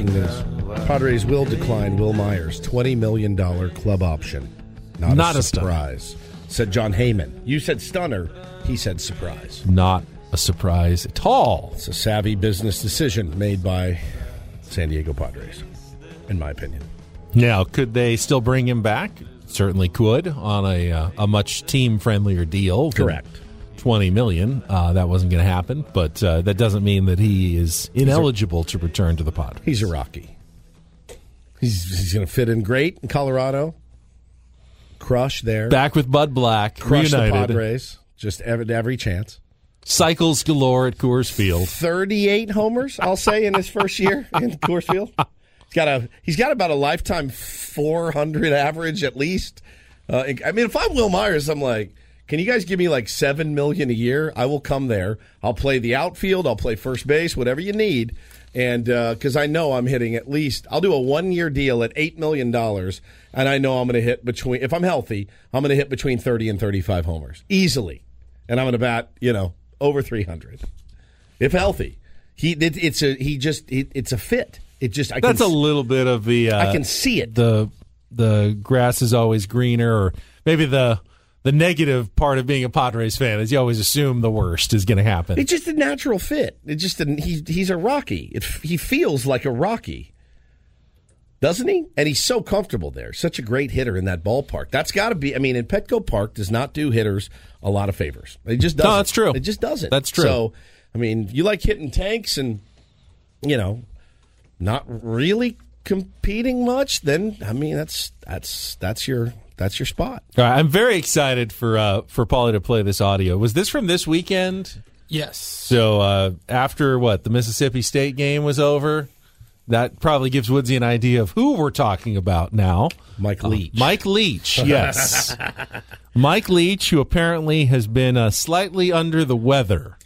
Breaking news. Padres will decline Wil Myers' $20 million club option. Not, Not a a surprise, said John Heyman. You said stunner. He said surprise. Not a surprise at all. It's a savvy business decision made by San Diego Padres, in my opinion. Now, could they still bring him back? Certainly could on a uh, a much team friendlier deal. Correct. Twenty million. Uh, that wasn't going to happen, but uh, that doesn't mean that he is ineligible to return to the pod. He's a Rocky. He's, he's going to fit in great in Colorado. Crush there. Back with Bud Black, Crush the reunited. Padres. Just every, every chance. Cycles galore at Coors Field. 38 homers, I'll say, in his first year in Coors Field. He's got a he's got about a lifetime 400 average at least. Uh, I mean, if I'm Wil Myers, I'm like, can you guys give me like seven million a year? I will come there. I'll play the outfield. I'll play first base, whatever you need. And because I know I'm hitting at least, I'll do a one year deal at eight million dollars, and I know I'm going to hit between. If I'm healthy, I'm going to hit between 30 and 35 homers easily, and I'm going to bat, you know, over 300 if healthy. He it, it's a he just it, it's a fit. It just I That's can a little bit of the. Uh, I can see it. The the grass is always greener, or maybe the the negative part of being a Padres fan is you always assume the worst is going to happen. It's just a natural fit. It just didn't. He he's a Rocky. It, he feels like a Rocky, doesn't he? And he's so comfortable there. Such a great hitter in that ballpark. That's got to be. I mean, in Petco Park does not do hitters a lot of favors. It just doesn't. No, that's true. It just doesn't. That's true. So, I mean, you like hitting tanks and you know, not really competing much. Then I mean, that's that's that's your that's your spot. All right, I'm very excited for uh, for Paulie to play this audio. Was this from this weekend? Yes. So uh, after what the Mississippi State game was over, that probably gives Woodsy an idea of who we're talking about now. Mike Leach. Mike Leach, yes, Mike Leach, who apparently has been uh, slightly under the weather.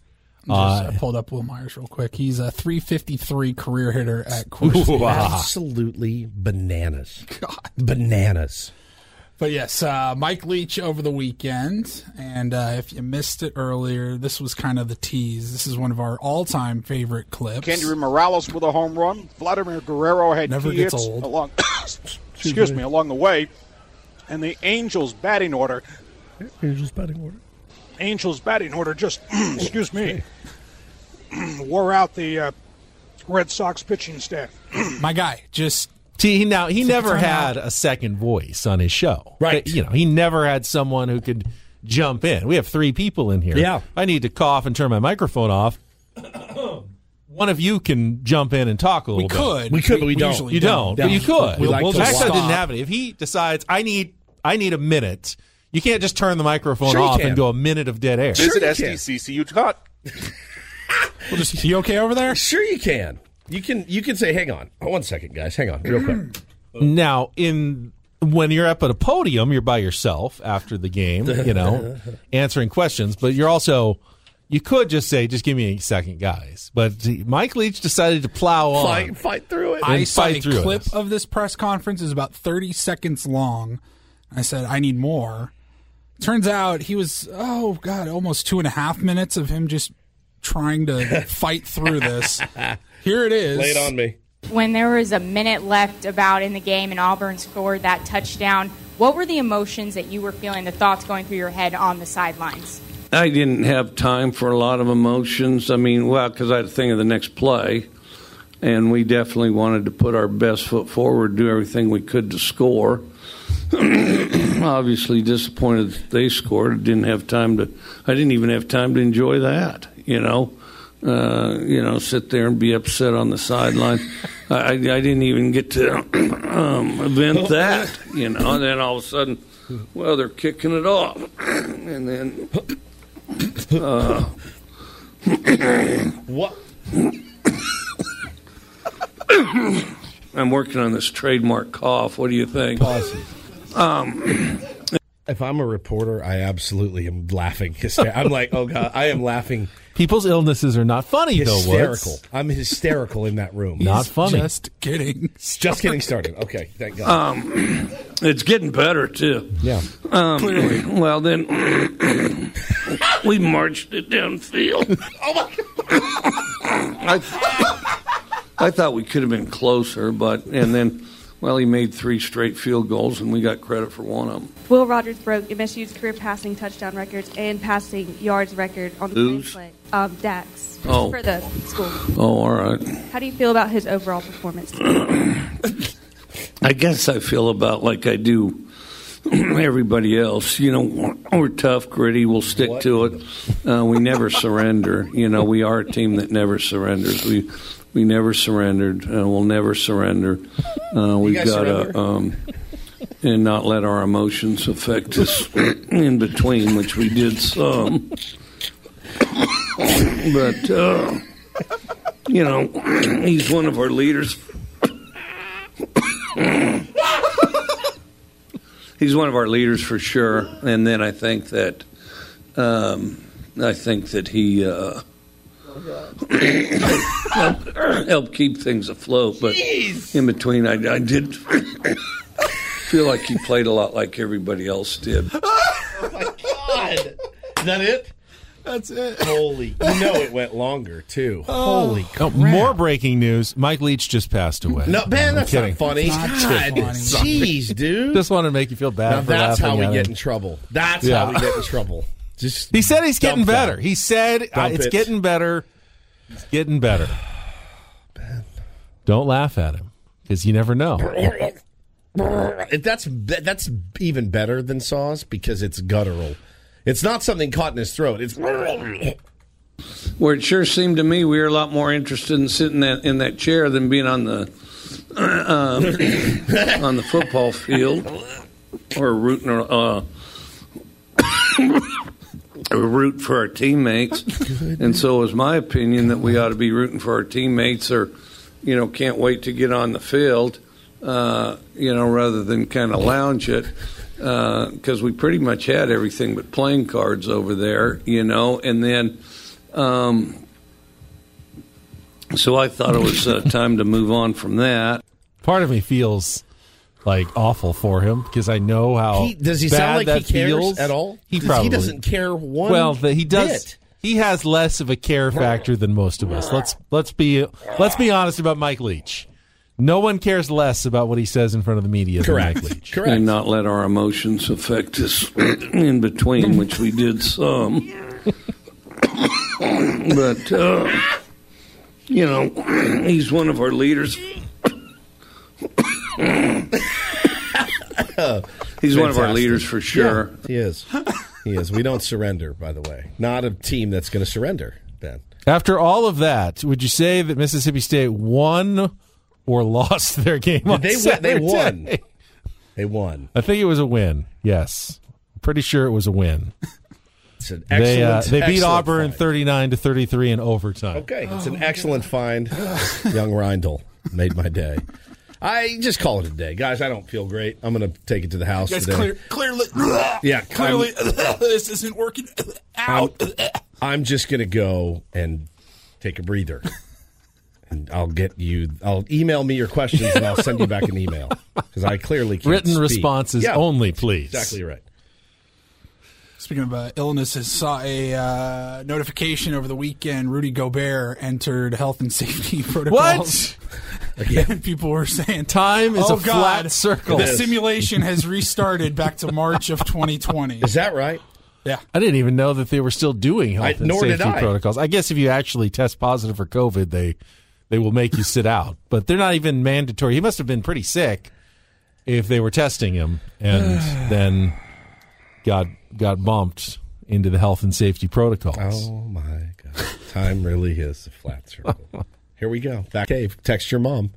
Just, uh, pulled up Wil Myers real quick. He's a 353 career hitter at Coors Absolutely bananas. God. Bananas. But yes, uh, Mike Leach over the weekend. And uh, if you missed it earlier, this was kind of the tease. This is one of our all time favorite clips. Kendry Morales with a home run. Vladimir Guerrero had Never key gets hits old. along. excuse me, along the way, and the Angels batting order. Angels batting order. Angels batting order just excuse me wore out the uh, Red Sox pitching staff. My guy, just See, he now he Took never had out. a second voice on his show. Right. You know, he never had someone who could jump in. We have three people in here. Yeah. I need to cough and turn my microphone off. One of you can jump in and talk a little we bit. could. We could, but we don't. You don't, but you could. We like we'll to just Actually, didn't have it. If he decides I need I need a minute, you can't just turn the microphone Sure off and go a minute of dead air. Sure Visit you can. SDCCU Cut. We'll just, you okay over there? Sure you can. You can you can say, hang on. Oh, one second, guys. Hang on, real quick. Now, in when you're up at a podium, you're by yourself after the game, you know, answering questions, but you're also you could just say, "Just give me a second, guys." But Mike Leach decided to plow on. Fight fight through it. I And saw fight a through clip this. of this press conference is about 30 seconds long. I said, I need more. Turns out he was, oh, God, almost two and a half minutes of him just trying to fight through this. Here it is. Lay it on me. When there was a minute left about in the game and Auburn scored that touchdown, what were the emotions that you were feeling, the thoughts going through your head on the sidelines? I didn't have time for a lot of emotions. I mean, well, because I had to think of the next play, and we definitely wanted to put our best foot forward, do everything we could to score. Obviously, disappointed that they scored. Didn't have time to. I didn't even have time to enjoy that. You know, uh, you know, sit there and be upset on the sideline. I, I didn't even get to um, event that. You know, and then all of a sudden well, they're kicking it off, and then uh, What? I'm working on this trademark cough. What do you think? If I'm a reporter, I absolutely am laughing. I'm like, oh god, I am laughing People's illnesses are not funny, though. hysterical. I'm hysterical in that room. Not funny. Just kidding. Just getting started. Okay, thank God. It's getting better too. yeah. Um, well, then we marched it downfield. Oh my God. I, I thought we could have been closer, but and then, well, he made three straight field goals, and we got credit for one of them. Will Rogers broke MSU's career passing touchdown records and passing yards record on the Who's? play. Um, Dax Oh. for the school. Oh, all right. How do you feel about his overall performance? I guess I feel about like I do everybody else. You know, we're tough, gritty. We'll stick to it. Uh, we never surrender. You know, we are a team that never surrenders. We we never surrendered. Uh, we'll never surrender. Uh, we've got to um, and not let our emotions affect us in between, which we did some. but uh, you know, he's one of our leaders. He's one of our leaders for sure. And then I think that um, I think that he uh, helped, helped keep things afloat. But in between, I, I did feel like he played a lot like everybody else did. oh my God. Is that it? That's it. Holy. You know it went longer, too. Holy Oh, crap. more breaking news. Mike Leach just passed away. No, man, I'm that's kidding. not funny. Not God, funny. jeez, dude. Just wanted to make you feel bad now for that's how we get him. in trouble. That's Yeah. how we get in trouble. Just He said he's getting dump that. better. He said uh, it's it. getting better. It's getting better. Don't laugh at him because you never know. It- That's that's even better than Saws because it's guttural. It's not something caught in his throat. It's Where it sure seemed to me we were a lot more interested in sitting that, in that chair than being on the uh, on the football field or rooting uh, or root for our teammates. And so, it was my opinion that we ought to be rooting for our teammates, or you know, can't wait to get on the field. Uh, you know, rather than kind of lounge it, because we pretty much had everything but playing cards over there. You know, and then. Um, so I thought it was uh, time to move on from that. Part of me feels like awful for him because I know how he, does he bad sound like that he cares feels. at all? He 'Cause probably he doesn't care one. Well, the, he does. bit. He has less of a care factor than most of us. Let's let's be let's be honest about Mike Leach. No one cares less about what he says in front of the media Correct. than Mike Leach. Correct. and not let our emotions affect us in between, which we did some. but uh, you know, he's one of our leaders. he's one of our Fantastic. leaders for sure. Yeah, he is. He is. We don't surrender, by the way. Not a team that's going to surrender, Ben. After all of that, would you say that Mississippi State won or lost their game on they win- Saturday? they won. They won. I think it was a win. Yes, I'm pretty sure it was a win. It's an excellent. They uh, they beat excellent Auburn find. thirty nine to thirty three in overtime. Okay, it's an excellent find. Young Reindl made my day. I just call it a day, guys. I don't feel great. I'm going to take it to the house Guys, today. clear, clearly, Yeah, clearly, this isn't working out. I'm just going to go and take a breather. And I'll get you. I'll email me your questions and I'll send you back an email because I clearly can't Written speak. responses Yeah, only, please. Exactly right. Speaking of uh, illnesses, saw a uh, notification over the weekend. Rudy Gobert entered health and safety protocols. What? And people were saying Time is oh, a flat circle. The simulation has restarted back to March of 2020. Is that right? Yeah. I didn't even know that they were still doing health I- and nor did safety I. protocols. I guess if you actually test positive for COVID, they they will make you sit out, but they're not even mandatory. He must have been pretty sick if they were testing him, and then got got bumped into the health and safety protocols. Oh my god! Time really is a flat circle. Here we go. Back cave. Text your mom.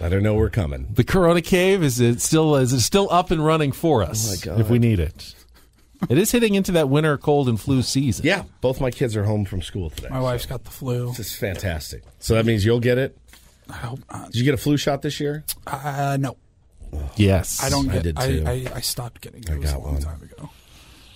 Let her know we're coming. The Corona Cave is it still is it still up and running for us Oh my God. if we need it. It is hitting into that winter cold and flu season. Yeah, both my kids are home from school today. My wife's got the flu. This is fantastic. So that means you'll get it. I hope not. Did you get a flu shot this year? Uh, no, Yes. I don't I get. did I, too. I, I stopped getting those got a long one. time ago.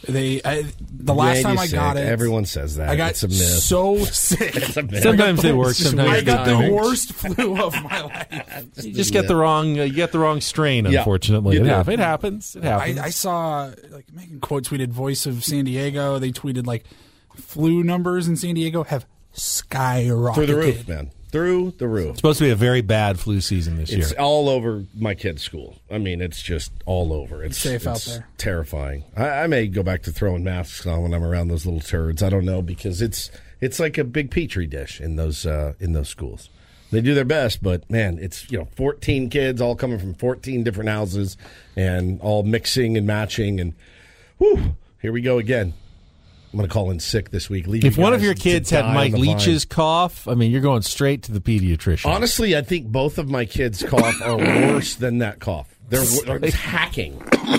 They I, the last Made time you I got it, Everyone says that. I got it's a myth. so sick. It's a myth. Sometimes they work, sometimes I got the don't. worst flu of my life. You just get the wrong uh, you get the wrong strain. Yeah, Unfortunately, you it, do. it happens. It happens. I, I saw like Megan quote tweeted voice of San Diego. They tweeted like flu numbers in San Diego have skyrocketed Through the roof, man. Through the roof. It's supposed to be a very bad flu season this year. It's year. all over my kid's school. I mean, it's just all over. It's Safe out there. Terrifying. I, I may go back to throwing masks on when I'm around those little turds. I don't know because it's it's like a big petri dish in those uh, in those schools. They do their best, but man, it's you know 14 kids all coming from 14 different houses and all mixing and matching and whew, here we go again. I'm going to call in sick this week. Leave If one of your kids had Mike the vine. Leach's cough, I mean, you're going straight to the pediatrician. Honestly, I think both of my kids' cough are worse than that cough. They're, they're hacking.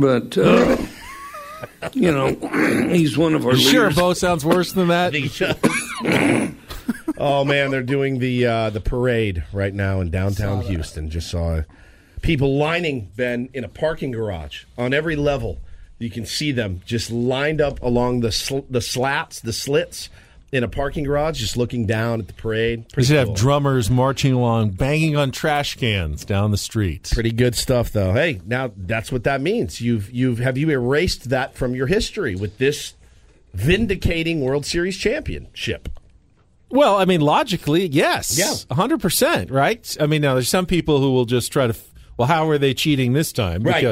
But, uh, you know, he's one of our sure. Bo sounds worse than that. oh man, they're doing the uh, the parade right now in downtown Houston. Just saw people lining Ben in a parking garage on every level. You can see them just lined up along the sl- the slats, the slits in a parking garage, just looking down at the parade. Pretty should have drummers marching along, banging on trash cans down the street. Pretty good stuff, though. Hey, now that's what that means. You've you've have you erased that from your history with this vindicating World Series championship. Well, I mean, logically, yes. Yeah. 100%, right? I mean, now there's some people who will just try to, f- well, how are they cheating this time? Right.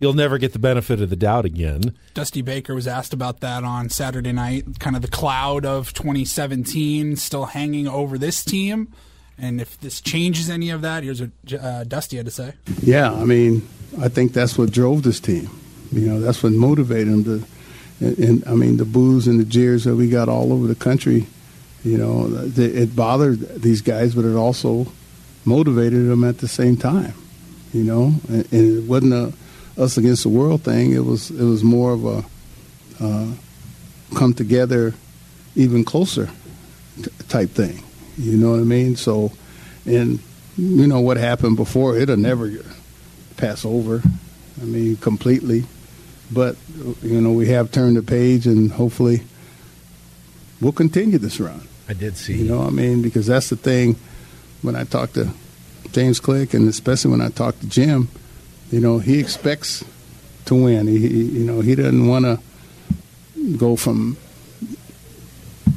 Because you'll never get the benefit of the doubt again. Dusty Baker was asked about that on Saturday night. Kind of the cloud of 2017 still hanging over this team. And if this changes any of that, here's what uh, Dusty had to say. Yeah, I mean, I think that's what drove this team. You know, that's what motivated them to. And, and I mean, the boos and the jeers that we got all over the country. You know, th- it bothered these guys, but it also motivated them at the same time. You know, and, and it wasn't a us against the world thing. It was it was more of a uh, come together, even closer t- type thing. You know what I mean? So, and you know what happened before? It'll never pass over. I mean, completely. But you know, we have turned the page, and hopefully, we'll continue this run. I did see. You know, I mean, because that's the thing. When I talk to James Click, and especially when I talk to Jim, you know, he expects to win. He, you know, he doesn't want to go from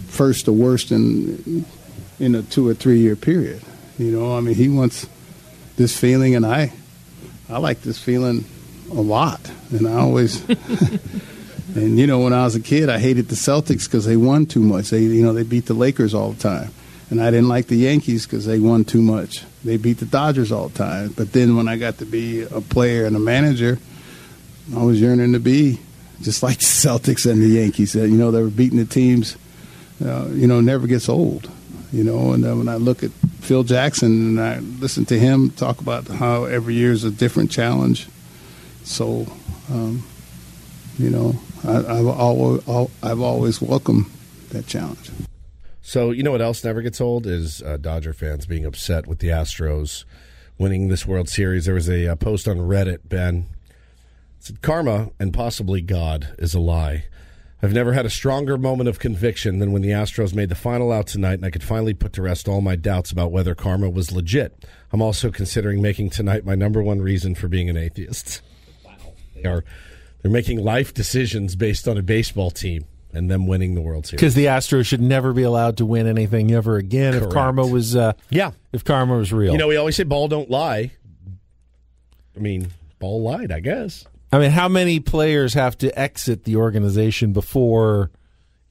first to worst in in a two or three year period. You know, I mean, he wants this feeling, and I I like this feeling a lot, and I always. And you know, when I was a kid, I hated the Celtics because they won too much. They, you know, they beat the Lakers all the time, and I didn't like the Yankees because they won too much. They beat the Dodgers all the time. But then when I got to be a player and a manager, I was yearning to be just like the Celtics and the Yankees. Uh, You know, they were beating the teams. Uh, you know, never gets old. You know, and then when I look at Phil Jackson and I listen to him talk about how every year is a different challenge, so. Um, you know, I, I've always I've always welcomed that challenge. So you know what else never gets old is uh, Dodger fans being upset with the Astros winning this World Series. There was a uh, post on Reddit, Ben. It said, "Karma and possibly God is a lie." I've never had a stronger moment of conviction than when the Astros made the final out tonight, and I could finally put to rest all my doubts about whether karma was legit. I'm also considering making tonight my number one reason for being an atheist. Wow, they are they're making life decisions based on a baseball team and them winning the World Series. Because the Astros should never be allowed to win anything ever again if karma was, uh, Yeah. if karma was real. You know, we always say ball don't lie. I mean, ball lied, I guess. I mean, how many players have to exit the organization before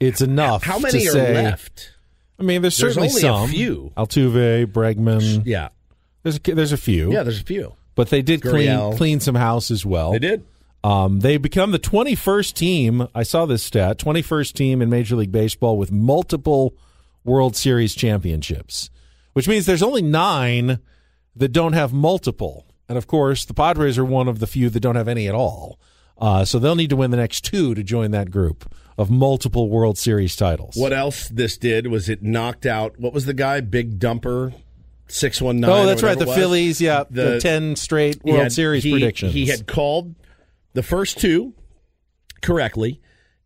it's enough? How many to are say- left? I mean, there's There's certainly a some. few. Altuve, Bregman. Yeah. There's a, there's a few. Yeah, there's a few. but they did clean clean some house as well. They did. Um, they become the 21st team. I saw this stat: 21st team in Major League Baseball with multiple World Series championships, which means there's only nine that don't have multiple. And of course, the Padres are one of the few that don't have any at all. Uh, so they'll need to win the next two to join that group of multiple World Series titles. What else this did was it knocked out what was the guy Big Dumper six one nine. Oh, that's right. The Phillies, yeah, the, the, ten straight World had, Series he, predictions. He had called the first two correctly,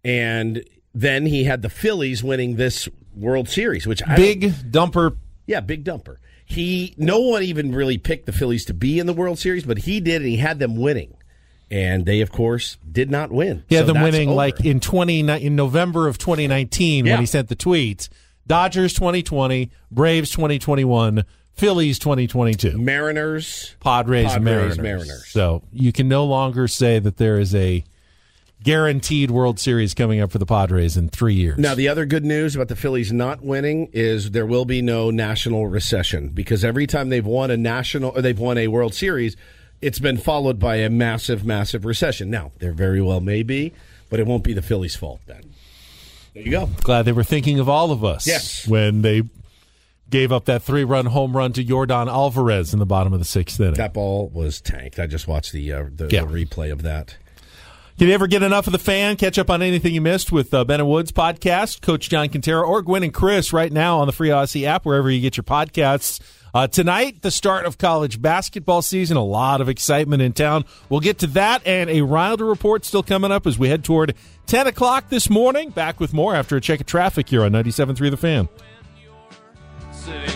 and then he had the Phillies winning this World Series, which I big dumper. Yeah, big dumper. He no one even really picked the Phillies to be in the World Series, but he did, and he had them winning. And they, of course, did not win. He had so them winning over. like in twenty in November of 2019 Yeah. when he sent the tweet. Dodgers 2020, Braves 2021, Phillies 2022, Mariners, Padres, Padres, Mariners. Mariners. So you can no longer say that there is a guaranteed World Series coming up for the Padres in three years. Now, the other good news about the Phillies not winning is there will be no national recession because every time they've won a national or they've won a World Series, it's been followed by a massive, massive recession. Now, there very well may be, but it won't be the Phillies' fault then. There you go. Glad they were thinking of all of us. Yes. When they gave up that three run home run to Yordan Alvarez in the bottom of the sixth inning. That ball was tanked. I just watched the uh, the, Yeah. the replay of that. Can you ever get enough of the fan? Catch up on anything you missed with uh, Ben and Woods podcast, Coach John Kentera, or Gwen and Chris right now on the Free Audacy app, wherever you get your podcasts. Uh, tonight, the start of college basketball season. A lot of excitement in town. We'll get to that and a Wilder report still coming up as we head toward 10 o'clock this morning. Back with more after a check of traffic here on 97.3 The Fan. Sitting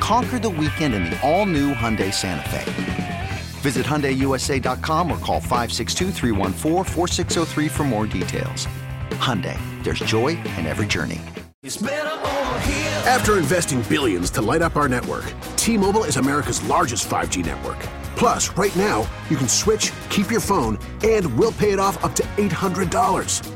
Conquer the weekend in the all new Hyundai Santa Fe. Visit HyundaiUSA.com or call 562-314-4603 for more details. Hyundai, there's joy in every journey. After investing billions to light up our network, T-Mobile is America's largest 5G network. Plus, right now, you can switch, keep your phone, and we'll pay it off up to $800.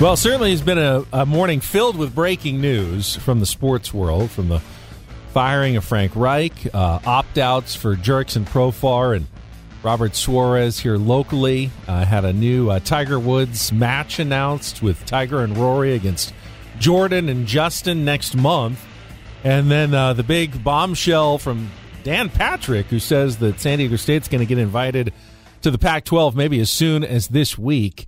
Well, certainly it's been a, a morning filled with breaking news from the sports world, from the firing of Frank Reich, uh, opt outs for Jurickson Profar, and Robert Suarez here locally. Uh, had a new uh, Tiger Woods match announced with Tiger and Rory against Jordan and Justin next month. And then uh, the big bombshell from Dan Patrick, who says that San Diego State's going to get invited to the Pac 12 maybe as soon as this week.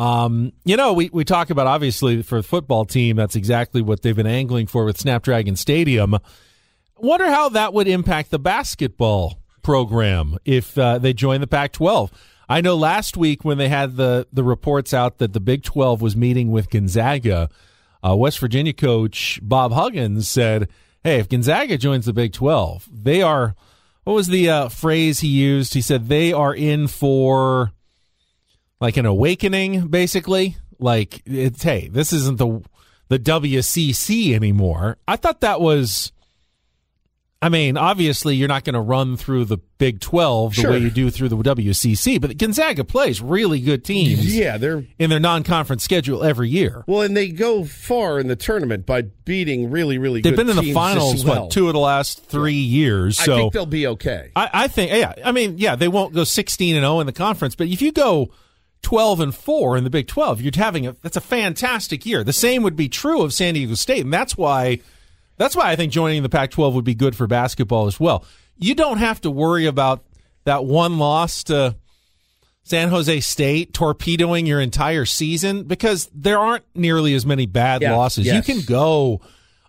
Um, you know, we, we talk about obviously for the football team, that's exactly what they've been angling for with Snapdragon Stadium. Wonder how that would impact the basketball program if uh, they join the Pac 12. I know last week when they had the the reports out that the Big 12 was meeting with Gonzaga, uh, West Virginia coach Bob Huggins said, "Hey, if Gonzaga joins the Big 12, they are what was the uh, phrase he used? He said they are in for like an awakening, basically. Like it's hey, this isn't the the WCC anymore. I thought that was. I mean, obviously, you're not going to run through the Big 12 the Sure. way you do through the WCC, but Gonzaga plays really good teams Yeah, they're in their non conference schedule every year. well, and they go far in the tournament by beating really, really. Good. They've been in the finals, well. what, two of the last three years. I So think they'll be okay. I, I think, yeah. I mean, yeah, they won't go 16 and 0 in the conference, but if you go 12 and 4 in the Big 12, you're having a that's a fantastic year. The same would be true of San Diego State, and that's why that's why I think joining the Pac-12 would be good for basketball as well. You don't have to worry about that one loss to San Jose State torpedoing your entire season because there aren't nearly as many bad Yeah, losses. yes. You can go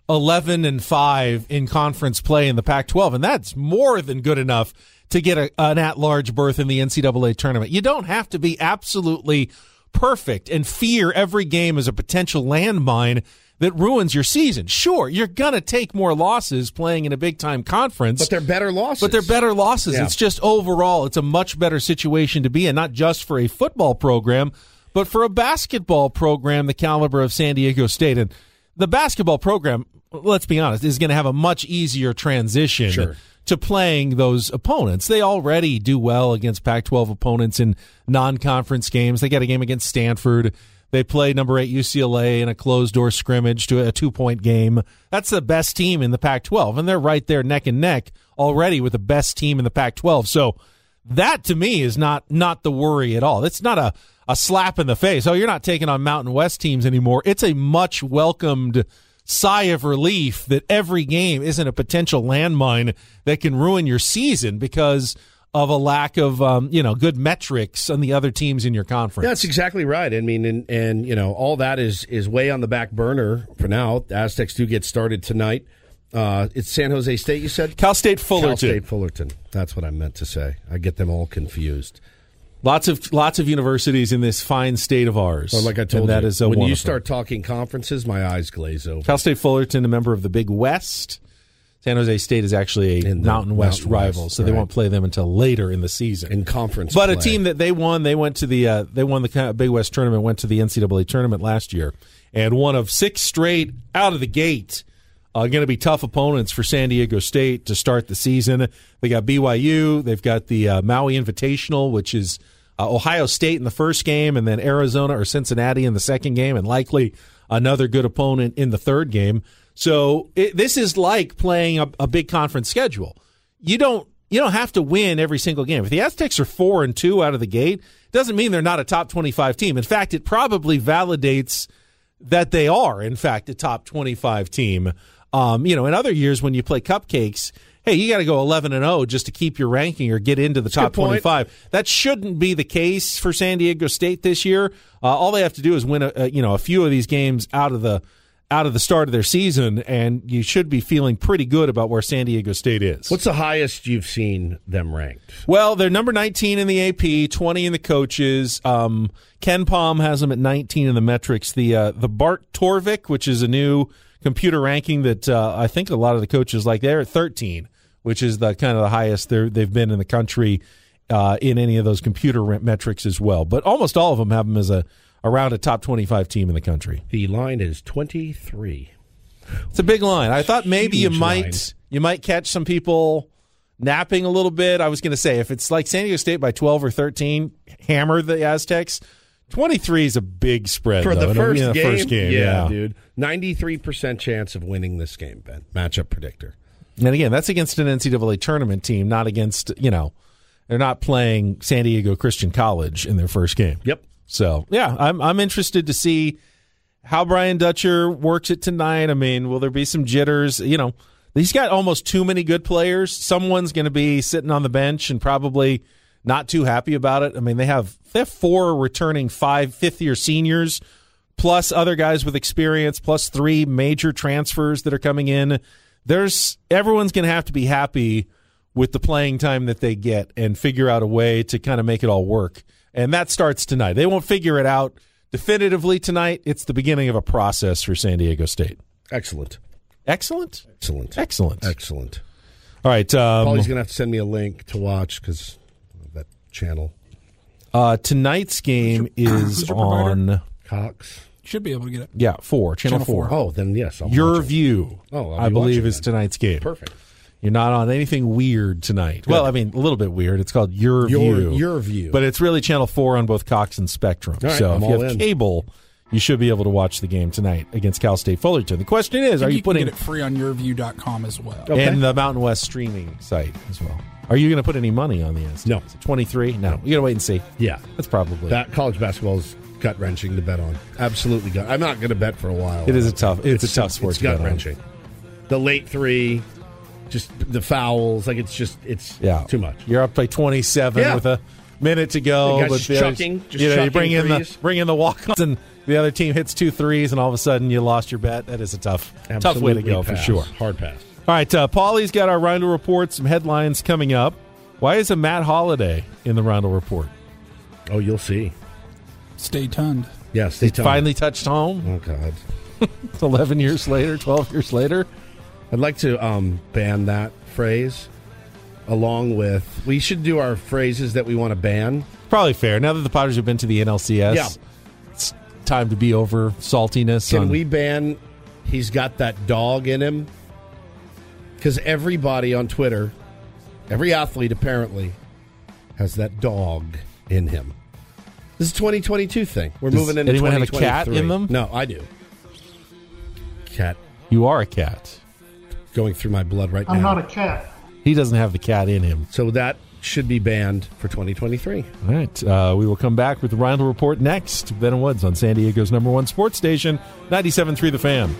11 and 5 in conference play in the Pac 12, and that's more than good enough to get a, an at large berth in the NCAA tournament. You don't have to be absolutely perfect and fear every game as a potential landmine that ruins your season. Sure, you're going to take more losses playing in a big time conference. But they're better losses. But they're better losses. Yeah. It's just overall, it's a much better situation to be in, not just for a football program, but for a basketball program the caliber of San Diego State. And the basketball program, let's be honest, is going to have a much easier transition Sure. To playing those opponents. They already do well against Pac 12 opponents in non conference games. They got a game against Stanford. They play number eight UCLA in a closed door scrimmage to a two point game. That's the best team in the Pac 12, and they're right there neck and neck already with the best team in the Pac 12. So that to me is not not the worry at all. It's not a, a slap in the face. Oh, you're not taking on Mountain West teams anymore. It's a much welcomed sigh of relief that every game isn't a potential landmine that can ruin your season because of a lack of um, you know good metrics on the other teams in your conference. That's exactly right. I mean, and, and you know, all that is is way on the back burner for now. The Aztecs do get started tonight. Uh, it's San Jose State. You said Cal State Fullerton. Cal State Fullerton. That's what I meant to say. I get them all confused. Lots of lots of universities in this fine state of ours. Or like I told and that you, is a when you start talking conferences, my eyes glaze over. Cal State Fullerton, a member of the Big West. San Jose State is actually a Mountain West Mountain rival, West, so they right. won't play them until later in the season. in conference, But a team that they won, they went to the uh, they won the Big West tournament, went to the NCAA tournament last year, and one of six straight out of the gate. Uh, going to be tough opponents for San Diego State to start the season. They got BYU, they've got the uh, Maui Invitational, which is uh, Ohio State in the first game, and then Arizona or Cincinnati in the second game, and likely another good opponent in the third game. So it, this is like playing a, a big conference schedule. You don't you don't have to win every single game. If the Aztecs are four and two out of the gate, doesn't mean they're not a top twenty five team. In fact, it probably validates that they are, in fact, a top twenty five team. Um, you know, in other years when you play cupcakes, hey, you got to go eleven and zero just to keep your ranking or get into the top twenty five. That shouldn't be the case for San Diego State this year. Uh, all they have to do is win a, a you know a few of these games out of the out of the start of their season, and you should be feeling pretty good about where San Diego State is. What's the highest you've seen them ranked? Well, they're number 19 in the AP, 20 in the coaches. Um, KenPom has them at 19 in the metrics. The uh, the Bart Torvik, which is a new computer ranking that uh, I think a lot of the coaches like, they're at 13, which is the kind of the highest they've been in the country uh, in any of those computer metrics as well. But almost all of them have them as a around a top 25 team in the country. The line is twenty three. It's a big line. I thought maybe you might line. you might catch some people napping a little bit. I was going to say if it's like San Diego State by 12 or 13, hammer the Aztecs. 23 is a big spread For though, the first, in the game, first game. yeah, Yeah, dude, ninety three percent chance of winning this game. Ben, matchup predictor. And again, that's against an NCAA tournament team, not against you know they're not playing San Diego Christian College in their first game. Yep. So yeah, I'm I'm interested to see how Brian Dutcher works it tonight. I mean, will there be some jitters? You know, he's got almost too many good players. Someone's going to be sitting on the bench and probably not too happy about it. I mean, they have they have four returning five fifth year seniors, plus other guys with experience, plus three major transfers that are coming in. There's everyone's going to have to be happy with the playing time that they get and figure out a way to kind of make it all work. And that starts tonight. They won't figure it out definitively tonight. It's the beginning of a process for San Diego State. Excellent. Excellent. Excellent. Excellent. Excellent. All right. Um, Paulie's going to have to send me a link to watch because that channel. uh, tonight's game is your provider? on Cox. Should be able to get it. yeah four channel, Channel four. four. Oh, then yes. I'll Your watch it. view, Oh, I'll I be believe, is then. tonight's game. Perfect. You're not on anything weird tonight. Well, I mean, a little bit weird. It's called Your, Your- View. Your View. But it's really Channel 4 on both Cox and Spectrum. All right, so I'm if you have in. cable, you should be able to watch the game tonight against Cal State Fullerton. The question is, are think you can putting get it free on yourview.com as well. Okay. and the Mountain West streaming site as well? Are you going to put any money on the SDS? No. Is 23? No. You got to wait and see. Yeah. That's probably. That college basketball is gut wrenching to bet on. Absolutely gut. I'm not going to bet for a while. It is a tough- it's a tough sport It's to gut wrenching. The late three, just the fouls. Like it's just it's yeah. too much. You're up by 27 Yeah. with a minute to go. The but just the others- chucking, just you know, you bring in the bring in the walk-ons and the other team hits two threes, and all of a sudden you lost your bet. That is a tough, tough way to Absolutely go for sure. Hard pass. All right, uh, Paulie's got our Roundel report. Some headlines coming up. Why is a Matt Holliday in the Roundel report? Oh, you'll see. Stay tuned. Yes, they He tell finally touched home. Oh God. It's 11 years later, 12 years later. I'd like to um, ban that phrase along with we should do our phrases that we want to ban. Probably fair. Now that the Padres have been to the NLCS, Yeah. it's time to be over saltiness. Can on, we ban he's got that dog in him? Because everybody on Twitter, every athlete apparently has that dog in him. This is a 2022 thing. We're Does moving into anyone have a cat 2023. in them? No, I do. Cat You are a cat. going through my blood right now. I'm now. not a cat. He doesn't have the cat in him. so that should be banned for 2023. All right. Uh, we will come back with the Roundel report next. Ben and Woods on San Diego's number one sports station, 97.3 The Fan.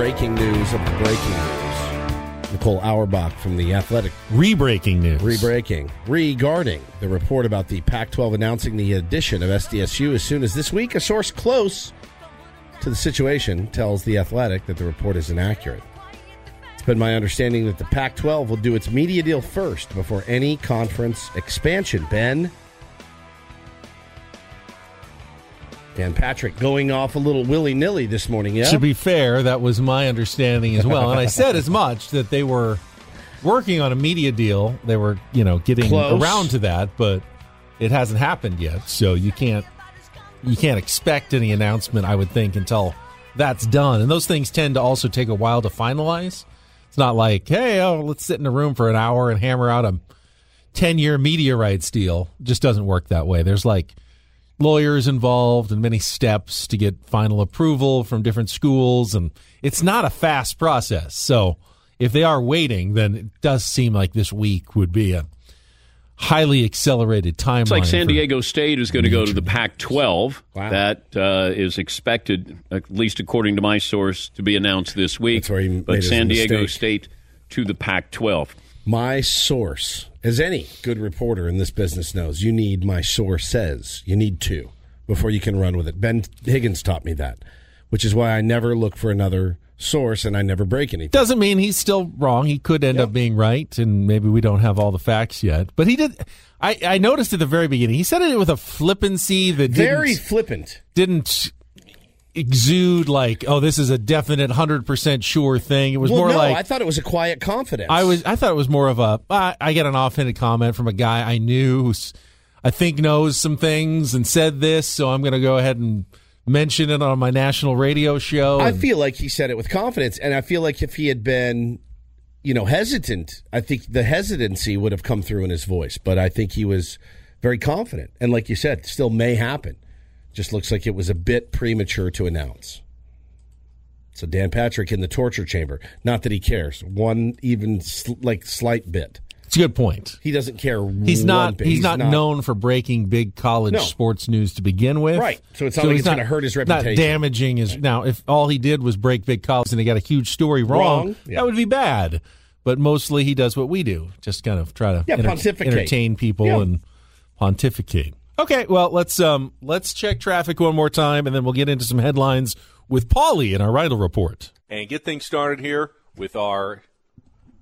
Breaking news of the breaking news. Nicole Auerbach from The Athletic. Re-breaking news. Re-breaking. Regarding the report about the Pac-12 announcing the addition of SDSU as soon as this week, a source close to the situation tells The Athletic that the report is inaccurate. It's been my understanding that the Pac-12 will do its media deal first before any conference expansion. Ben? Patrick going off a little willy-nilly this morning, yeah? To be fair, that was my understanding as well. And I said as much that they were working on a media deal. They were, you know, getting Close. around to that, but it hasn't happened yet. So you can't you can't expect any announcement, I would think, until that's done. And those things tend to also take a while to finalize. It's not like, hey, oh, let's sit in a room for an hour and hammer out a 10 year media rights deal. It just doesn't work that way. There's like lawyers involved and many steps to get final approval from different schools. And it's not a fast process. So if they are waiting, then it does seem like this week would be a highly accelerated timeline. It's like San Diego State is going to go to the Pac 12. That uh, is expected, at least according to my source, to be announced this week. That's where he but his San Diego mistake. State to the Pac 12. My source, as any good reporter in this business knows, you need my source says. You need two before you can run with it. Ben Higgins taught me that, which is why I never look for another source and I never break anything. Doesn't mean he's still wrong. He could end up being right, and maybe we don't have all the facts yet. But he did. I, I noticed at the very beginning, he said it with a flippancy that Very flippant. didn't exude like, oh, this is a definite hundred percent sure thing. It was well, more no, like I thought it was a quiet confidence. I was. I thought it was more of a. I I get an offhanded comment from a guy I knew who's, I think knows some things and said this, so I'm going to go ahead and mention it on my national radio show. I feel like he said it with confidence, and I feel like if he had been, you know, hesitant, I think the hesitancy would have come through in his voice. But I think he was very confident. And like you said, still may happen. Just looks like it was a bit premature to announce. So Dan Patrick in the torture chamber. Not that he cares. One even sl- like slight bit. It's a good point. He doesn't care. He's not. bit. He's, not, known for breaking big college No. sports news to begin with. Right. So it's not like he's it's gonna hurt his reputation. Not damaging his. Now, if all he did was break big college and he got a huge story wrong, Wrong, yeah. that would be bad. But mostly he does what we do, just kind of try to Yeah, pontificate. entertain people Yeah. and pontificate. Okay, well let's um let's check traffic one more time, and then we'll get into some headlines with Paulie in our Reindl report. and get things started here with our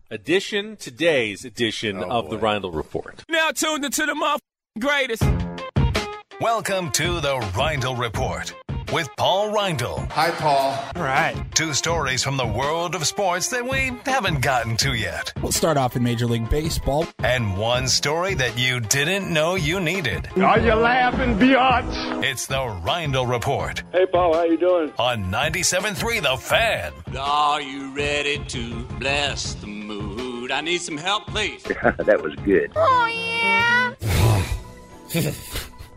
edition, today's edition of the Reindl Report. Now tuned into the motherfucking greatest. Welcome to the Reindl Report with Paul Reindl. Hi, Paul. All right. Two stories from the world of sports that we haven't gotten to yet. We'll start off in Major League Baseball. And one story that you didn't know you needed. Are you laughing, biatch? It's the Reindl Report Hey, Paul, how you doing? on 97.3 The Fan. Are you ready to bless the mood? I need some help, please. that was good. Oh, yeah.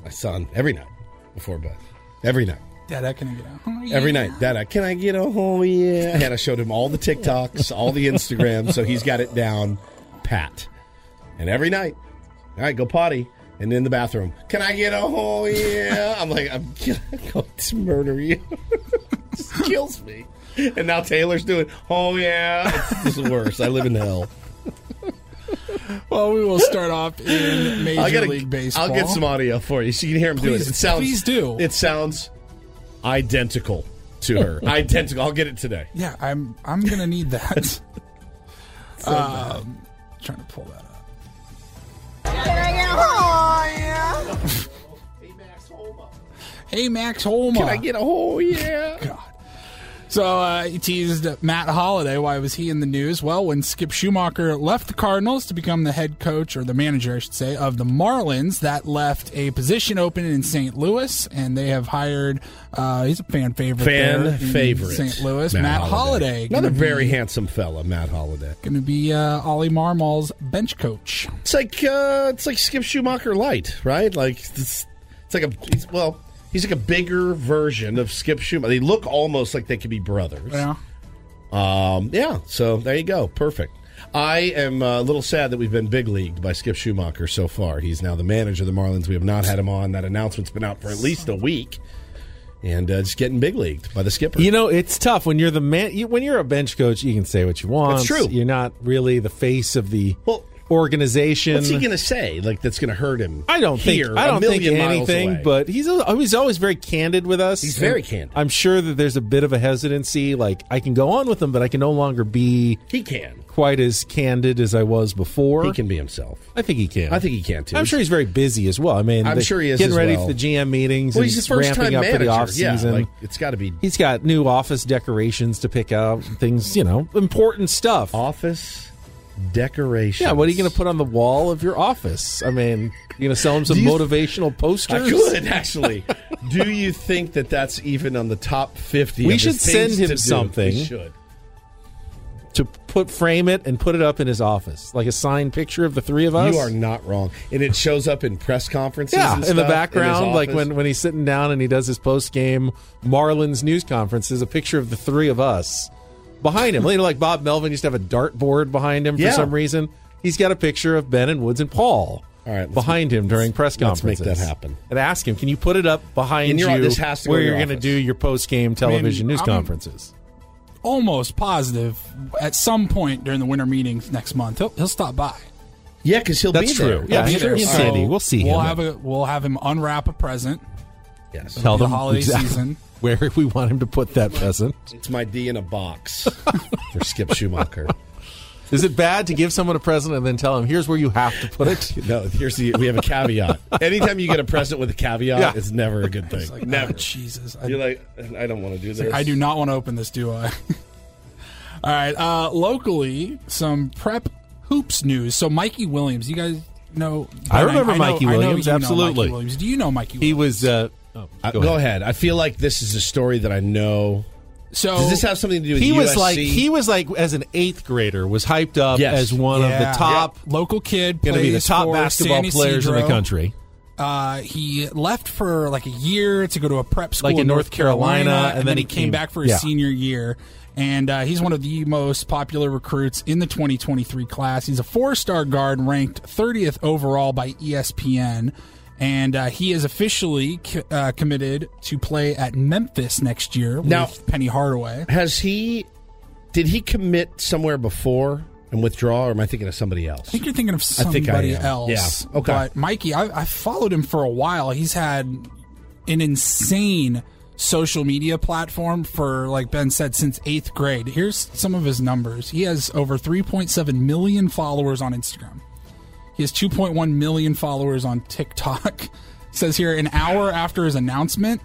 My son every night before bed. Every night. Dad, can I get out. Oh, yeah. Every night. Dad, can I get a oh yeah? And I showed him all the TikToks, all the Instagrams, so he's got it down pat. And every night, all right, go potty. And in the bathroom, can I get a oh yeah? I'm like, I'm going to murder you. Just kills me. And now Taylor's doing, oh yeah. It's the worst. I live in hell. Well, we will start off in Major gotta- League Baseball. I'll get some audio for you so you can hear him do it. Please- It sounds, please do. It sounds identical to her. identical. I'll get it today. Yeah, I'm. I'm gonna need that. So bad. um, trying to pull that up. Oh, yeah. hey, Max Homa. Can I get a oh yeah? God. So uh, he teased Matt Holliday. Why was he in the news? Well, when Skip Schumaker left the Cardinals to become the head coach, or the manager, I should say, of the Marlins, that left a position open in St. Louis, and they have hired. Uh, he's a fan favorite. Fan favorite. St. Louis. Matt, Holliday. Another gonna very be, handsome fella, Matt Holliday. Going to be uh, Ollie Marmol's bench coach. It's like uh, it's like Skip Schumaker light, right? Like it's, it's like a he's, well, he's like a bigger version of Skip Schumaker. They look almost like they could be brothers. Yeah. Um, yeah. So there you go. Perfect. I am uh, a little sad that we've been big leagued by Skip Schumaker so far. He's now the manager of the Marlins. We have not had him on. That announcement's been out for at least a week, and uh, it's getting big leagued by the skipper. You know, it's tough when you're the man. You, when you're a bench coach, you can say what you want. That's true. You're not really the face of the organization. What's he going to say? Like that's going to hurt him? I don't here, think I don't think anything, but he's al- oh, he's always very candid with us. He's very candid. I'm sure that there's a bit of a hesitancy. Like I can go on with him, but I can no longer be he can quite as candid as I was before. He can be himself. I think he can. I think he can too. I'm sure he's very busy as well. I mean, I'm the- sure he is getting ready well. for the GM meetings. Well, and he's the first ramping time up for the manager. off Yeah, season. like, it's got to be He's got new office decorations to pick out, things, you know, important stuff. Office decorations. Yeah, what are you going to put on the wall of your office? I mean, you going to sell him some motivational posters? I could actually. do you think that that's even on the top fifty? We should send him something. We should. to put frame it and put it up in his office, like a signed picture of the three of us. You are not wrong, and it shows up in press conferences. Yeah, in the background, his like when, when he's sitting down and he does his post game Marlins news conference, there's a picture of the three of us behind him. you know, like Bob Melvin used to have a dartboard behind him for Yeah. some reason. He's got a picture of Ben and Woods and Paul All right, let's behind him during press conferences. let's make that happen. And ask him, can you put it up behind your- you this has to where in you're going to do your post game television news I'm- conferences? Almost positive at some point during the winter meetings next month, he'll, he'll stop by. Yeah, because he'll That's be there. true. Yeah, He'll be there. in So- Sandy. We'll see We'll him. have a we'll have him unwrap a present. Yes. It'll Tell be the them holiday exactly season. where we want him to put that present. It's my D in a box for Skip Schumaker. Is it bad to give someone a present and then tell them, here's where you have to put it? No, here's the we have a caveat. Anytime you get a present with a caveat, Yeah. it's never a good thing. Like, never. oh, Jesus, I, You're like, I don't want to do this. I do not want to open this, do I? All right. Uh, locally, some prep hoops news. So Mikey Williams, you guys know? I remember know- Mikey know Williams, you know absolutely. Mikey Williams. Do you know Mikey? He was. Uh, oh, Uh, go go, ahead. ahead. I feel like this is a story that I know. So Does this have something to do with He was USC? like he was like as an eighth grader was hyped up Yes. as one of the top local kid, going to be the top basketball San players in the country. Uh, he left for like a year to go to a prep school Like in North Carolina, and, then, he came, back for his yeah. senior year. And uh, he's one of the most popular recruits in the 2023 class. He's a four-star guard, ranked 30th overall by ESPN, and uh, he is officially uh, committed to play at Memphis next year Now- with Penny Hardaway. Has he? Did he commit somewhere before and withdraw, or am I thinking of somebody else? I think you're thinking of somebody else. Yeah. Okay. But Mikey, I, I followed him for a while. He's had an insane social media platform for, like Ben said, since eighth grade. Here's some of his numbers. He has over 3.7 million followers on Instagram. He has 2.1 million followers on TikTok. says here, an hour after his announcement,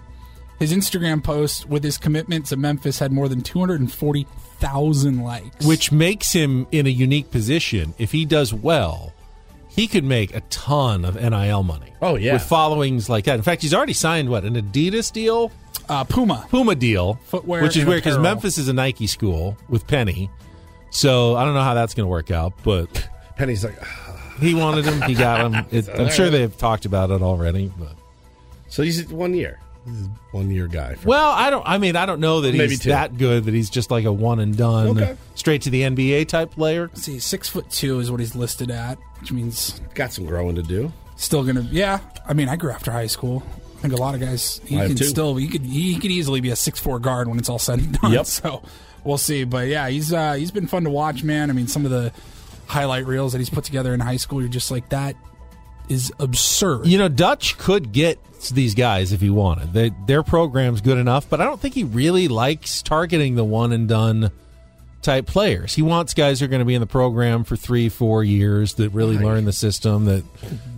his Instagram post with his commitment to Memphis had more than 240,000 likes. which makes him in a unique position. If he does well, he could make a ton of NIL money. Oh, yeah. with followings like that. In fact, he's already signed what an Adidas deal, uh, Puma, Puma deal, Footwear which is and weird because. Memphis is a Nike school with Penny. So I don't know how that's going to work out, but Penny's like he wanted him, he got him. It, I'm sure they've talked about it already, but. So he's one year. He's one year guy. For, Well, I don't. I mean, I don't know that Maybe he's two. that good. That he's just like a one and done, Okay. straight to the NBA type player. Let's see, six foot two is what he's listed at, which means got some growing to do. Still gonna, yeah. I mean, I grew after high school. I think a lot of guys he I have can too. still he could he could easily be a six four guard when it's all said and done. Yep. So we'll see. But yeah, he's uh, he's been fun to watch, man. I mean, some of the highlight reels that he's put together in high school, you're just like that is absurd. You know, Dutch could get these guys if he wanted. They, their program's good enough, but I don't think he really likes targeting the one and done type players. He wants guys who are going to be in the program for three, four years that really learn the system, that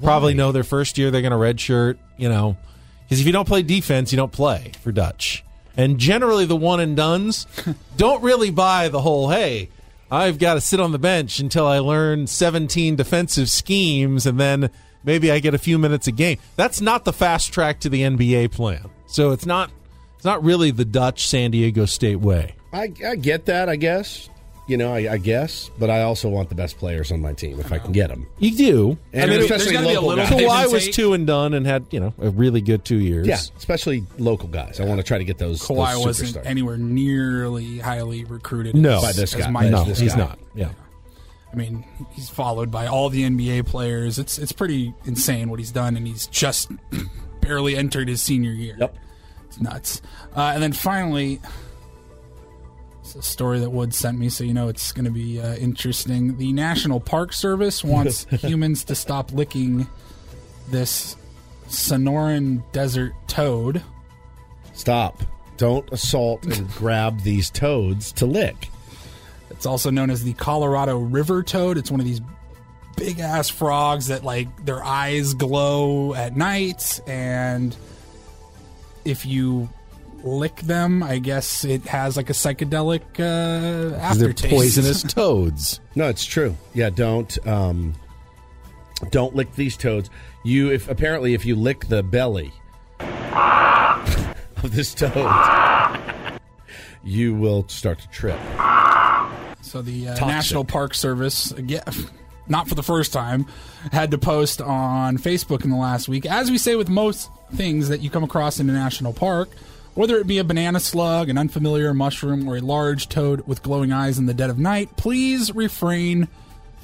probably know their first year they're going to redshirt, you know. Because if you don't play defense, you don't play for Dutch. And generally, the one and duns don't really buy the whole, hey, I've got to sit on the bench until I learn 17 defensive schemes and then maybe I get a few minutes a game. That's not the fast track to the NBA plan. So it's not it's not really the Dutch San Diego State way. I, I get that. I guess you know. I, I guess, but I also want the best players on my team if I can get them. You do. And I mean, especially there's be a local little guys. Kawhi was two and done and had you know a really good two years. Yeah, especially local guys. I want to try to get those. Kawhi those wasn't anywhere nearly highly recruited. No. as, By this as guy. Mike no, is. he's not. Yeah. I mean, he's followed by all the NBA players. It's it's pretty insane what he's done, and he's just barely entered his senior year. Yep, it's nuts. Uh, and then finally, it's a story that Wood sent me, so you know it's going to be uh, interesting. The National Park Service wants humans to stop licking this Sonoran desert toad. Stop! Don't assault and grab these toads to lick. It's also known as the Colorado River toad. It's one of these big ass frogs that like their eyes glow at night and if you lick them, I guess it has like a psychedelic uh, They're poisonous toads. No, it's true. Yeah, don't um, don't lick these toads. You if apparently if you lick the belly of this toad, you will start to trip. So the uh, National Park Service, again, not for the first time, had to post on Facebook in the last week. As we say with most things that you come across in a national park, whether it be a banana slug, an unfamiliar mushroom, or a large toad with glowing eyes in the dead of night, please refrain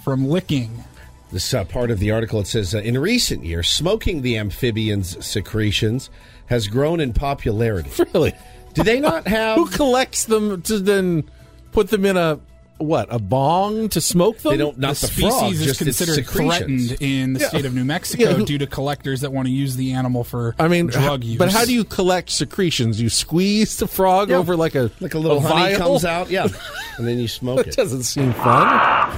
from licking. This uh, part of the article it says uh, in recent years, smoking the amphibian's secretions has grown in popularity. Really? Do they not have? Who collects them to then put them in a what a bong to smoke them? They don't- not the the frog, species is just considered threatened in the Yeah. state of New Mexico Yeah, due to collectors that want to use the animal for I mean, drug use. but how do you collect secretions? You squeeze the frog Yeah. over like a like a little honey vial? comes out, yeah, and then you smoke That it. doesn't seem fun.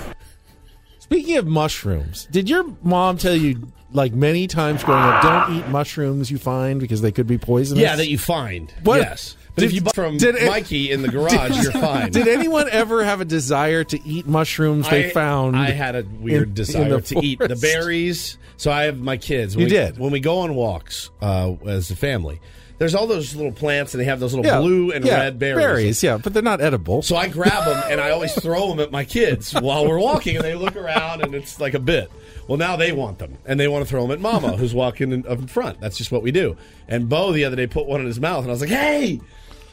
Speaking of mushrooms, did your mom tell you like many times growing up, don't eat mushrooms you find because they could be poisonous? Yeah, that you find. What- Yes, but if you buy from did it- Mikey in the garage, you're fine. Did anyone ever have a desire to eat mushrooms they I- found? I had a weird in- desire in to eat the berries. So I have my kids. You we, did? when we go on walks uh, as a family. There's all those little plants, and they have those little Yeah, blue and yeah, red berries. Berries, yeah, but they're not edible. So I grab them and I always throw them at my kids while we're walking, and they look around, and it's like a bit. Well, now they want them, and they want to throw them at Mama, who's walking in, up in front. That's just what we do. And Bo the other day put one in his mouth, and I was like, "Hey!"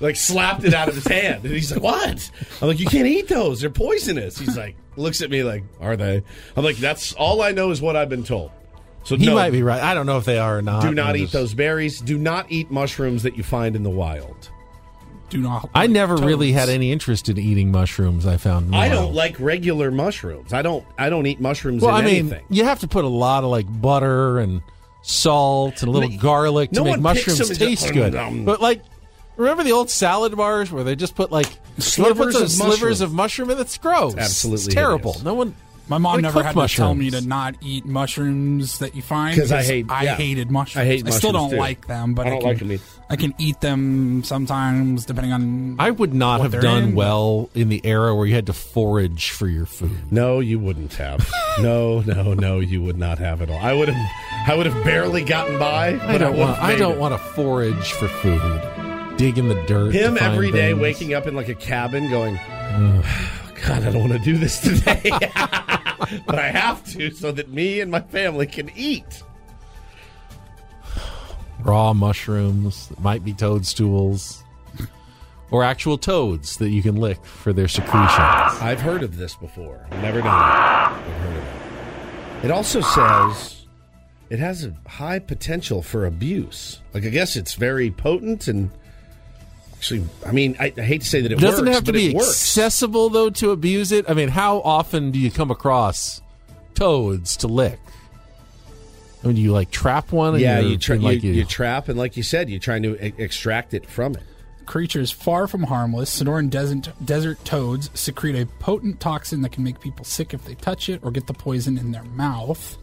Like slapped it out of his hand, and he's like, "What?" I'm like, "You can't eat those; they're poisonous." He's like, looks at me like, "Are they?" I'm like, "That's all I know is what I've been told." So He no, might be right. I don't know if they are or not. Do not I'm eat just- those berries. Do not eat mushrooms that you find in the wild. Do not. I never really had any interest in eating mushrooms. I found. I don't like regular mushrooms. I don't. I don't eat mushrooms Well, in I mean, anything. you have to put a lot of like butter and salt and a little No- garlic to no make mushrooms them just- taste good. Um, But like, remember the old salad bars where they just put like Slivers put of slivers mushrooms. of mushroom, and it's gross. absolutely it's terrible. hideous. No one. My mom never cook had to tell me to not eat mushrooms that you find 'Cause I hate- I yeah. hated mushrooms. I hate I still don't too. like them, but I I, don't can, like 'em either. I can eat them sometimes depending on. I would not what have done in. well in the era where you had to forage for your food. No, you wouldn't have. no, no, no, you would not have at all. I would have. I would have barely gotten by. I don't would want. I don't it. want to forage for food. Dig in the dirt. him every day things. waking up in like a cabin, going, "God, I don't want to do this today, but I have to, so that me and my family can eat." raw mushrooms that might be toadstools or actual toads that you can lick for their secretions. I've heard of this before. I've never done it. I've heard of it. It also says it has a high potential for abuse. Like I guess it's very potent and actually, I mean, I, I hate to say that it Doesn't works, have to but be accessible though to abuse it. I mean, how often do you come across toads to lick? I mean, do you like trap one? and Yeah, you're- tra- and, like you, you trap, and like you said, you're trying to e- extract it from it. Creatures far from harmless, Sonoran desert, desert toads secrete a potent toxin that can make people sick if they touch it or get the poison in their mouth.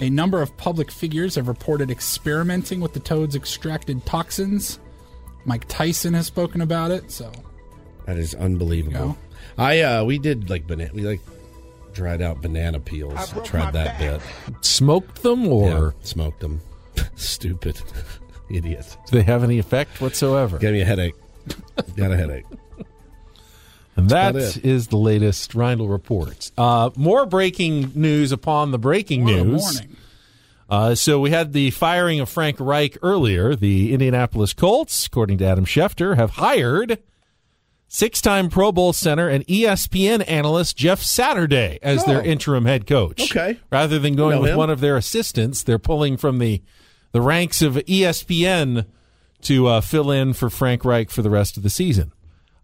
A number of public figures have reported experimenting with the toad's extracted toxins. Mike Tyson has spoken about it, so That is unbelievable. I uh we did like banana we like dried out banana peels. I tried that bit. smoked them or Yeah, smoked them. Stupid idiot. do they have any effect whatsoever? Gave me a headache. Got a headache. And That's that about it. is the latest Reindl report. Uh, more breaking news upon the breaking What a news. Uh, so we had the firing of Frank Reich earlier. The Indianapolis Colts, according to Adam Schefter, have hired six-time Pro Bowl center and ESPN analyst Jeff Saturday as their Oh. interim head coach. Okay. Rather than going with him. one of their assistants, they're pulling from the the ranks of ESPN to uh, fill in for Frank Reich for the rest of the season.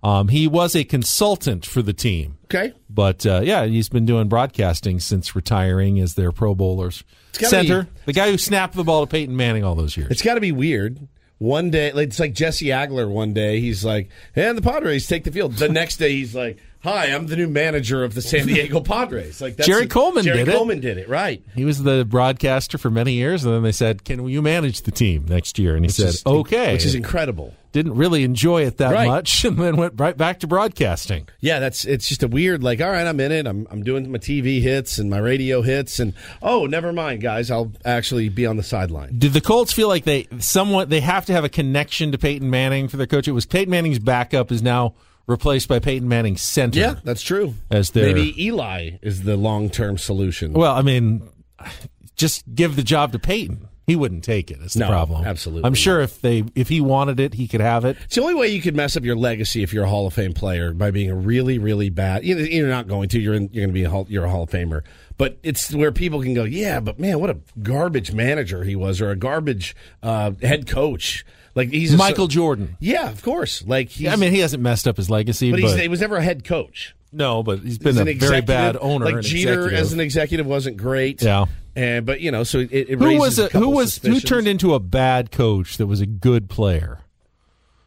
Um, he was a consultant for the team. Okay. But uh, yeah, he's been doing broadcasting since retiring as their Pro Bowlers center. be- the guy who snapped the ball to Peyton Manning all those years. It's got to be weird. One day, it's like Jesse Agler. One day, he's like, "And the Padres take the field." The next day, he's like, "Hi, I'm the new manager of the San Diego Padres." Like that's Jerry Coleman Jerry did it. Jerry Coleman did it, right? He was the broadcaster for many years, and then they said, "Can you manage the team next year?" And he said, is- "Okay," which is incredible. Didn't really enjoy it that Right. much, and then went right back to broadcasting. Yeah, that's it's just a weird like. All right, I'm in it. I'm I'm doing my TV hits and my radio hits, and oh, never mind, guys. I'll actually be on the sideline. Did the Colts feel like they somewhat they have to have a connection to Peyton Manning for their coach? It was Peyton Manning's backup is now replaced by Peyton Manning's center. Yeah, that's true. As their Maybe Eli is the long term solution. Well, I mean, just give the job to Peyton. He wouldn't take it. it. Is the No, problem? absolutely I'm sure if they if he wanted it, he could have it. It's the only way you could mess up your legacy if you're a Hall of Fame player by being a really, really bad. you know, You're not going to. You're in, you're going to be a Hall, you're a Hall of Famer. But it's where people can go, yeah, but man, what a garbage manager he was, or a garbage uh, head coach. Like he's a, Michael Jordan. Yeah, of course. Like he's, I mean, he hasn't messed up his legacy, but but, he was never a head coach. no, but he's been He's a very bad owner. Like Jeter executive. as an executive wasn't great. Yeah. and but you know, so it, it who was a a, who was who turned into a bad coach that was a good player?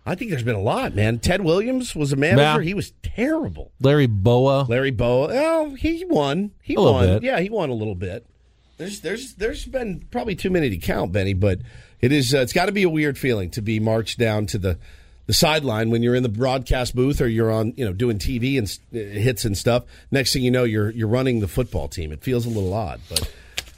I think there's been a lot, man. Ted Williams was a manager. Yeah. He was terrible. Larry Bowa. Larry Bowa. Oh, he won. He won. bit. Yeah, he won a little bit. There's there's there's been probably too many to count, Benny, but it is uh, it's got to be a weird feeling to be marched down to the the sideline when you're in the broadcast booth or you're on, you know, doing TV and uh, hits and stuff. Next thing you know, you're you're running the football team. It feels a little odd, but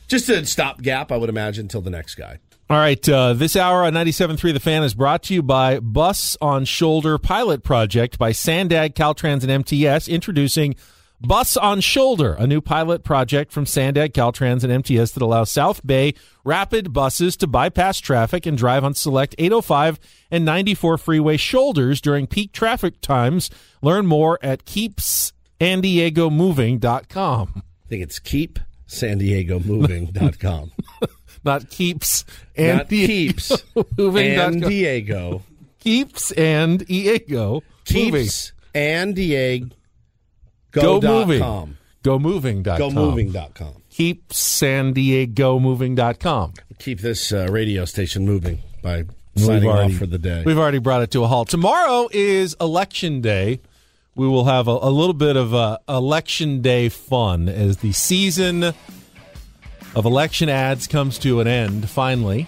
just a stopgap, I would imagine, until the next guy. All right, uh, this hour on 97.3 The Fan is brought to you by Bus on Shoulder Pilot Project by Sandag, Caltrans, and MTS, introducing Bus on Shoulder, a new pilot project from Sandag, Caltrans, and MTS that allows South Bay rapid buses to bypass traffic and drive on select 805 and 94 freeway shoulders during peak traffic times. Learn more at keepsandiegomoving.com. I think it's keep san diego moving.com. Not keeps and Not keeps moving. and Diego. Keeps and Diego. moving. Keeps and Diego. Go moving. com. Go moving.com. Go moving.com. Keep San Diego moving.com. Keep this uh, radio station moving by signing off for the day. We've already brought it to a halt. Tomorrow is election day. We will have a, a little bit of uh, election day fun as the season of election ads comes to an end finally.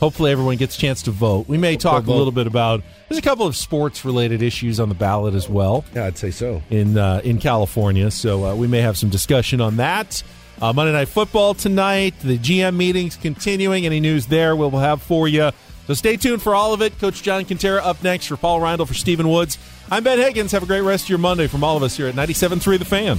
Hopefully, everyone gets a chance to vote. We may talk a little bit about. There's a couple of sports related issues on the ballot as well. Yeah, I'd say so. in uh, in California. So uh, we may have some discussion on that. Uh, Monday Night Football tonight. The GM meetings continuing. Any news there we'll have for you. So stay tuned for all of it. Coach John Kentera up next for Paul Reindl for Stephen Woods. I'm Ben Higgins. Have a great rest of your Monday from all of us here at 97.3 The Fan.